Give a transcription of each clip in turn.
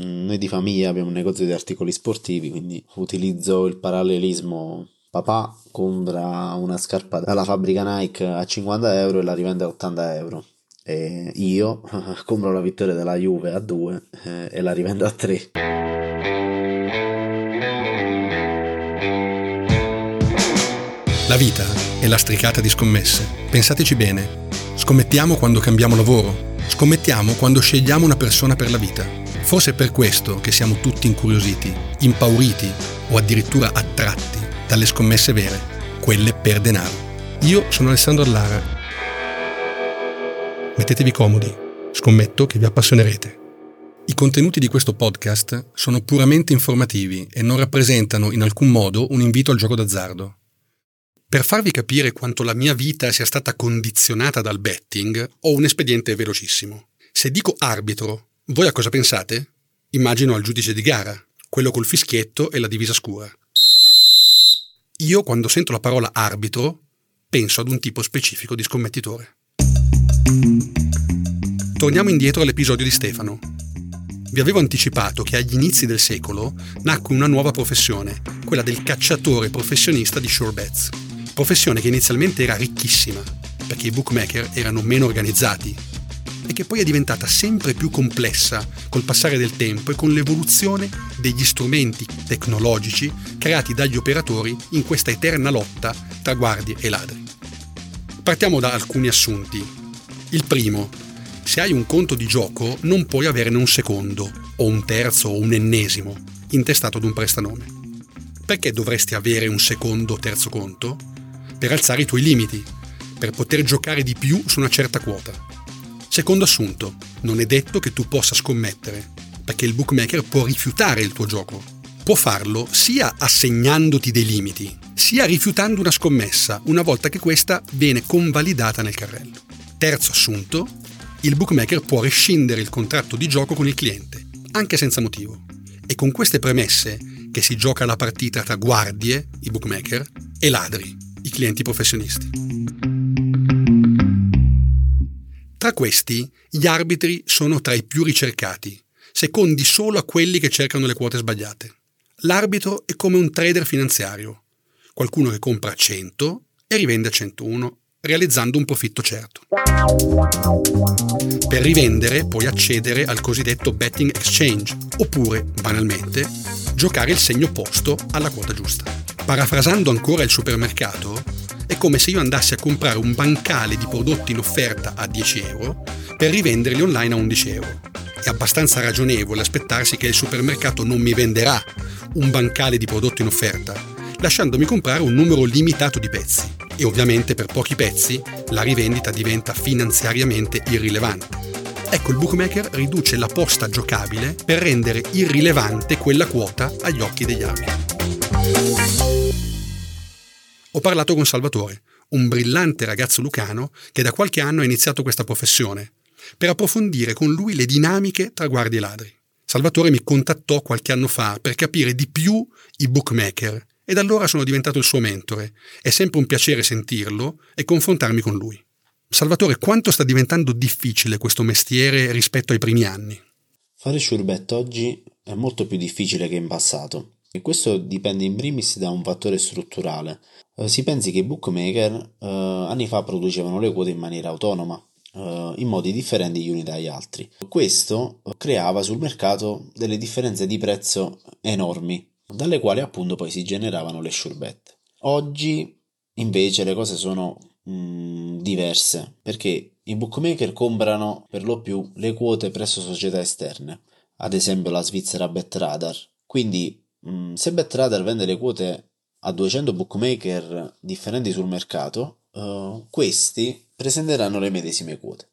Mm, noi di famiglia abbiamo un negozio di articoli sportivi, quindi utilizzo il parallelismo. Papà compra una scarpa dalla fabbrica Nike a 50 euro e la rivende a 80 euro. E io compro la vittoria della Juve a 2 eh, e la rivendo a 3. La vita è lastricata di scommesse. Pensateci bene. Scommettiamo quando cambiamo lavoro. Scommettiamo quando scegliamo una persona per la vita. Forse è per questo che siamo tutti incuriositi, impauriti o addirittura attratti dalle scommesse vere, quelle per denaro. Io sono Alessandro Allara. Mettetevi comodi, scommetto che vi appassionerete. I contenuti di questo podcast sono puramente informativi e non rappresentano in alcun modo un invito al gioco d'azzardo. Per farvi capire quanto la mia vita sia stata condizionata dal betting, ho un espediente velocissimo. Se dico arbitro, voi a cosa pensate? Immagino al giudice di gara, quello col fischietto e la divisa scura. Io quando sento la parola arbitro penso ad un tipo specifico di scommettitore. Torniamo indietro all'episodio di Stefano. Vi avevo anticipato che agli inizi del secolo nacque una nuova professione, quella del cacciatore professionista di sure bets professione che inizialmente era ricchissima, perché i bookmaker erano meno organizzati, che poi è diventata sempre più complessa col passare del tempo e con l'evoluzione degli strumenti tecnologici creati dagli operatori in questa eterna lotta tra guardie e ladri. Partiamo da alcuni assunti. Il primo, se hai un conto di gioco non puoi averne un secondo, o un terzo o un ennesimo, intestato ad un prestanome. Perché dovresti avere un secondo o terzo conto? per alzare i tuoi limiti, per poter giocare di più su una certa quota. Secondo assunto, non è detto che tu possa scommettere, perché il bookmaker può rifiutare il tuo gioco. Può farlo sia assegnandoti dei limiti, sia rifiutando una scommessa una volta che questa viene convalidata nel carrello. Terzo assunto, il bookmaker può rescindere il contratto di gioco con il cliente, anche senza motivo. E con queste premesse che si gioca la partita tra guardie, i bookmaker, e ladri, i clienti professionisti. Tra questi, gli arbitri sono tra i più ricercati, secondi solo a quelli che cercano le quote sbagliate. L'arbitro è come un trader finanziario, qualcuno che compra a 100 e rivende a 101, realizzando un profitto certo. Per rivendere puoi accedere al cosiddetto betting exchange, oppure, banalmente, giocare il segno opposto alla quota giusta. Parafrasando ancora il supermercato, è come se io andassi a comprare un bancale di prodotti in offerta a 10 euro per rivenderli online a 11 euro. È abbastanza ragionevole aspettarsi che il supermercato non mi venderà un bancale di prodotti in offerta, lasciandomi comprare un numero limitato di pezzi. E ovviamente per pochi pezzi la rivendita diventa finanziariamente irrilevante. Ecco, il bookmaker riduce la posta giocabile per rendere irrilevante quella quota agli occhi degli arbitri. Ho parlato con Salvatore, un brillante ragazzo lucano che da qualche anno ha iniziato questa professione, per approfondire con lui le dinamiche tra guardie e ladri. Salvatore mi contattò qualche anno fa per capire di più i bookmaker e da allora sono diventato il suo mentore. È sempre un piacere sentirlo e confrontarmi con lui. Salvatore, quanto sta diventando difficile questo mestiere rispetto ai primi anni? Fare sciurbetto oggi è molto più difficile che in passato. E questo dipende in primis da un fattore strutturale. Eh, si pensi che i bookmaker eh, anni fa producevano le quote in maniera autonoma, eh, in modi differenti gli uni dagli altri. Questo creava sul mercato delle differenze di prezzo enormi, dalle quali appunto poi si generavano le sciurbette. Oggi invece le cose sono mh, mm, diverse perché i bookmaker comprano per lo più le quote presso società esterne, ad esempio la Svizzera BetRadar. Quindi Mm, se BetRadar vende le quote a 200 bookmaker differenti sul mercato, uh, questi presenteranno le medesime quote.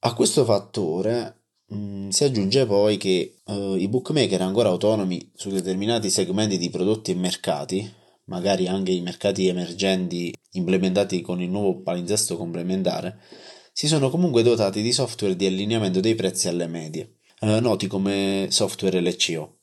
A questo fattore um, si aggiunge poi che uh, i bookmaker ancora autonomi su determinati segmenti di prodotti e mercati, magari anche i mercati emergenti implementati con il nuovo palinsesto complementare, si sono comunque dotati di software di allineamento dei prezzi alle medie, uh, noti come software LCO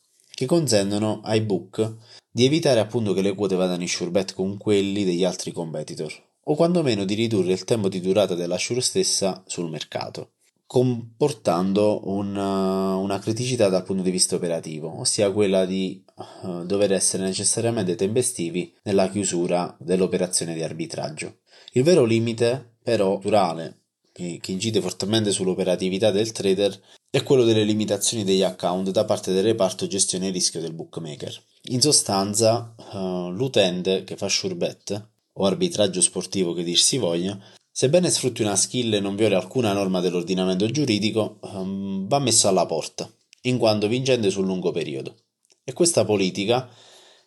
che consentono ai book di evitare appunto che le quote vadano in sure bet con quelli degli altri competitor, o quantomeno di ridurre il tempo di durata della sure stessa sul mercato. comportando una, una, criticità dal punto di vista operativo, ossia quella di uh, dover essere necessariamente tempestivi nella chiusura dell'operazione di arbitraggio. Il vero limite, però, naturale, che, che incide fortemente sull'operatività del trader, è quello delle limitazioni degli account da parte del reparto gestione rischio del bookmaker. In sostanza, uh, l'utente che fa sure bet o arbitraggio sportivo che dir si voglia, sebbene sfrutti una skill e non violi alcuna norma dell'ordinamento giuridico, um, va messo alla porta, in quanto vincente sul lungo periodo. E questa politica,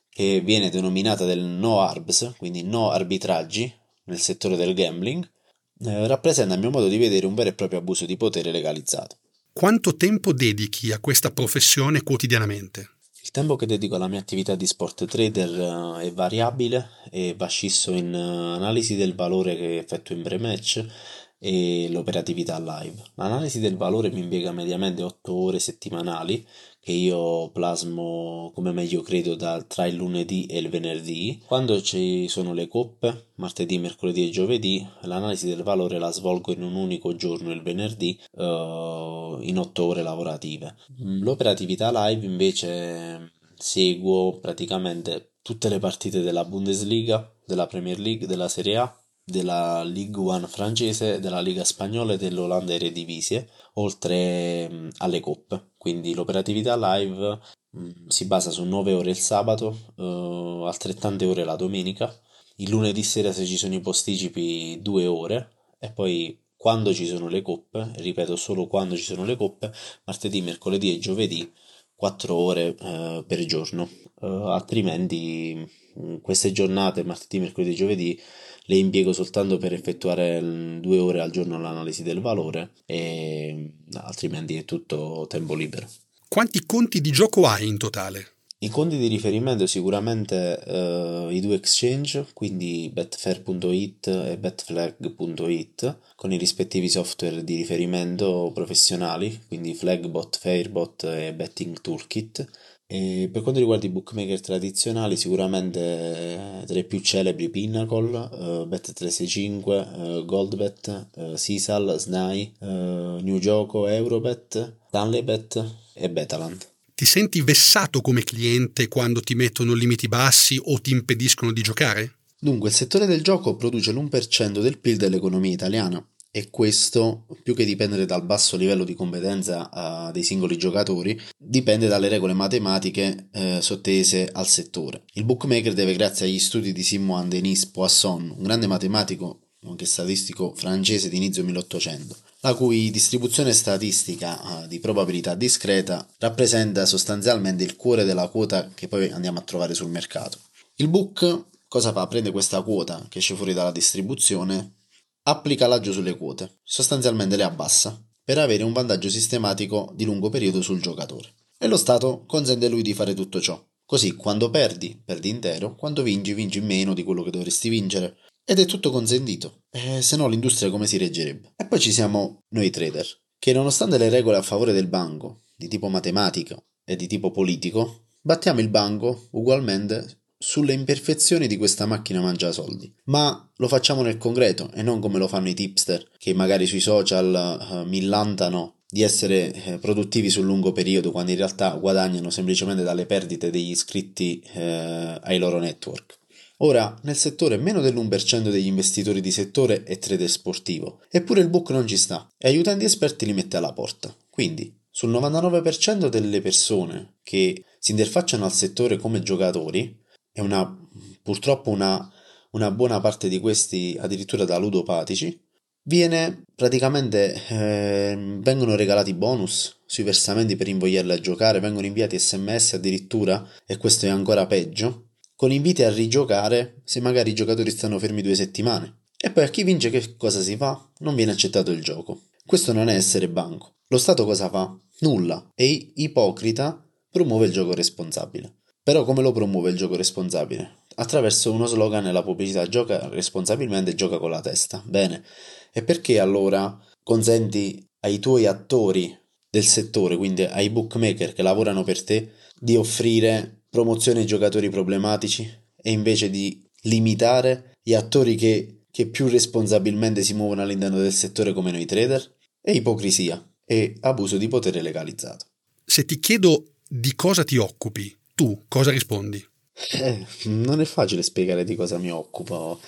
che viene denominata del no arbs, quindi no arbitraggi nel settore del gambling, eh, rappresenta a mio modo di vedere un vero e proprio abuso di potere legalizzato. Quanto tempo dedichi a questa professione quotidianamente? Il tempo che dedico alla mia attività di sport trader eh, è variabile e va scisso in eh, analisi del valore che effettuo in pre-match e l'operatività live. L'analisi del valore mi impiega mediamente 8 ore settimanali che io plasmo come meglio credo da, tra il lunedì e il venerdì. Quando ci sono le coppe, martedì, mercoledì e giovedì, l'analisi del valore la svolgo in un unico giorno, il venerdì, uh, in 8 ore lavorative. L'operatività live invece seguo praticamente tutte le partite della Bundesliga, della Premier League, della Serie A della Ligue 1 francese, della Liga spagnola e dell'Olanda Eredivisie, oltre alle coppe. Quindi l'operatività live mh, si basa su 9 ore il sabato, uh, altrettante ore la domenica, il lunedì sera se ci sono i posticipi 2 ore. E poi quando ci sono le coppe, ripeto solo quando ci sono le coppe, martedì, mercoledì e giovedì 4 ore uh, per giorno, uh, altrimenti queste giornate, martedì, mercoledì e giovedì, le impiego soltanto per effettuare mm, due ore al giorno l'analisi del valore e altrimenti è tutto tempo libero. Quanti conti di gioco hai in totale? I conti di riferimento sicuramente uh, i due exchange, quindi betfair.it e betflag.it, con i rispettivi software di riferimento professionali, quindi Flagbot, Fairbot e Betting Toolkit, e per quanto riguarda i bookmaker tradizionali, sicuramente eh, tra i più celebri Pinnacle, uh, Bet365, uh, Goldbet, uh, Sisal, SNAI, uh, New Gioco, Eurobet, Stanleybet e Betaland. Ti senti vessato come cliente quando ti mettono limiti bassi o ti impediscono di giocare? Dunque, il settore del gioco produce l'1% del PIL dell'economia italiana e questo, più che dipendere dal basso livello di competenza uh, dei singoli giocatori, dipende dalle regole matematiche uh, sottese al settore. Il bookmaker deve, grazie agli studi di Simon Denis Poisson, un grande matematico nonché statistico francese di inizio 1800, la cui distribuzione statistica uh, di probabilità discreta rappresenta sostanzialmente il cuore della quota che poi andiamo a trovare sul mercato. Il book cosa fa? Prende questa quota che esce fuori dalla distribuzione applica l'aggio sulle quote, sostanzialmente le abbassa, per avere un vantaggio sistematico di lungo periodo sul giocatore. E lo Stato consente lui di fare tutto ciò. Così quando perdi, perdi intero, quando vinci, vinci meno di quello che dovresti vincere. Ed è tutto consentito, eh, se no l'industria come si reggerebbe? E poi ci siamo noi trader, che nonostante le regole a favore del banco, di tipo matematico e di tipo politico, battiamo il banco ugualmente sulle imperfezioni di questa macchina mangia soldi, ma lo facciamo nel concreto e non come lo fanno i tipster che magari sui social uh, millantano di essere eh, produttivi sul lungo periodo quando in realtà guadagnano semplicemente dalle perdite degli iscritti eh, ai loro network. Ora, nel settore meno dell'1% degli investitori di settore è trader sportivo, eppure il book non ci sta e aiutanti esperti li mette alla porta. Quindi, sul 99% delle persone che si interfacciano al settore come giocatori, e una, purtroppo una, una buona parte di questi addirittura da ludopatici, viene praticamente eh, vengono regalati bonus sui versamenti per invogliarli a giocare, vengono inviati sms addirittura, e questo è ancora peggio, con inviti a rigiocare se magari i giocatori stanno fermi due settimane. E poi a chi vince che cosa si fa? Non viene accettato il gioco. Questo non è essere banco. Lo Stato cosa fa? Nulla. E ipocrita promuove il gioco responsabile. Però come lo promuove il gioco responsabile? Attraverso uno slogan e la pubblicità gioca responsabilmente gioca con la testa. Bene, e perché allora consenti ai tuoi attori del settore, quindi ai bookmaker che lavorano per te, di offrire promozione ai giocatori problematici e invece di limitare gli attori che, che più responsabilmente si muovono all'interno del settore come noi trader? e ipocrisia e abuso di potere legalizzato. Se ti chiedo di cosa ti occupi, tu cosa rispondi? Eh, non è facile spiegare di cosa mi occupo,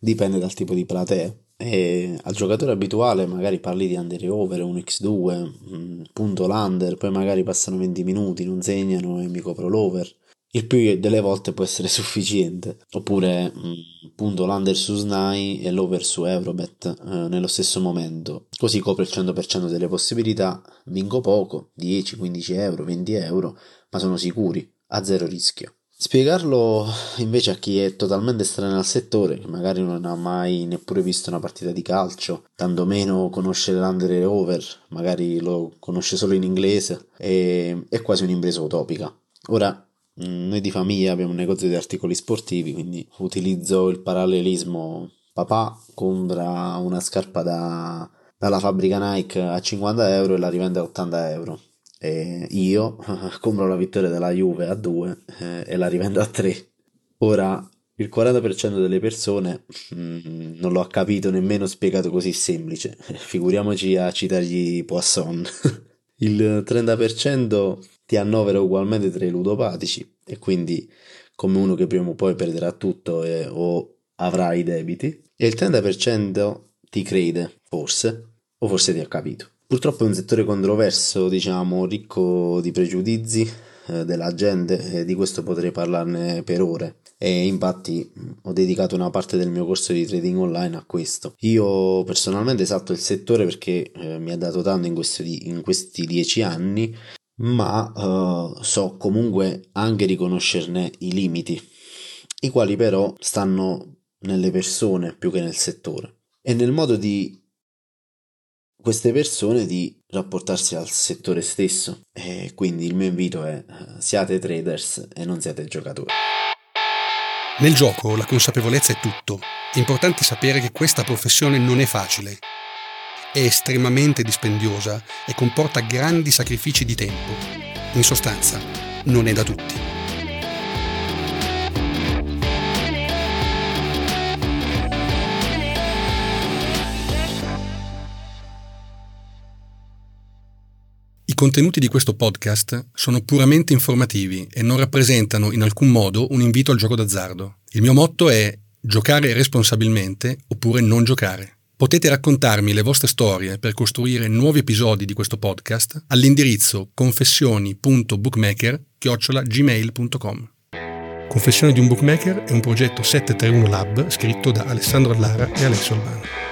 dipende dal tipo di platea. E al giocatore abituale magari parli di under e over, 1x2, mm, punto l'under, poi magari passano 20 minuti, non segnano e mi copro l'over. Il più delle volte può essere sufficiente. Oppure mm, punto l'under su SNAI e l'over su Eurobet eh, nello stesso momento. Così copro il 100% delle possibilità, vinco poco, 10, 15 euro, 20 euro, ma sono sicuri, a zero rischio. Spiegarlo invece a chi è totalmente estraneo al settore, che magari non ha mai neppure visto una partita di calcio, tantomeno conosce l'under e over, magari lo conosce solo in inglese, è, è quasi un'impresa utopica. Ora, mm, noi di famiglia abbiamo un negozio di articoli sportivi, quindi utilizzo il parallelismo. Papà compra una scarpa da, dalla fabbrica Nike a 50 euro e la rivende a 80 euro e io compro la vittoria della Juve a 2 eh, e la rivendo a 3. Ora, il 40% delle persone mm, non lo capito nemmeno spiegato così semplice, figuriamoci a citargli Poisson. il 30% ti annovera ugualmente tra i ludopatici e quindi come uno che prima o poi perderà tutto e, o avrà i debiti e il 30% ti crede, forse, o forse ti ha capito. Purtroppo è un settore controverso, diciamo, ricco di pregiudizi eh, della gente e di questo potrei parlarne per ore. E infatti ho dedicato una parte del mio corso di trading online a questo. Io personalmente salto il settore perché eh, mi ha dato tanto in questi, in questi dieci anni, ma eh, so comunque anche riconoscerne i limiti, i quali però stanno nelle persone più che nel settore e nel modo di queste persone di rapportarsi al settore stesso e quindi il mio invito è eh, siate traders e non siate giocatori. Nel gioco la consapevolezza è tutto. È importante sapere che questa professione non è facile. È estremamente dispendiosa e comporta grandi sacrifici di tempo. In sostanza, non è da tutti. Contenuti di questo podcast sono puramente informativi e non rappresentano in alcun modo un invito al gioco d'azzardo. Il mio motto è giocare responsabilmente oppure non giocare. Potete raccontarmi le vostre storie per costruire nuovi episodi di questo podcast all'indirizzo confessioni.bookmaker.gmail.com Confessione di un bookmaker è un progetto 731 Lab scritto da Alessandro Allara e Alessio Albano.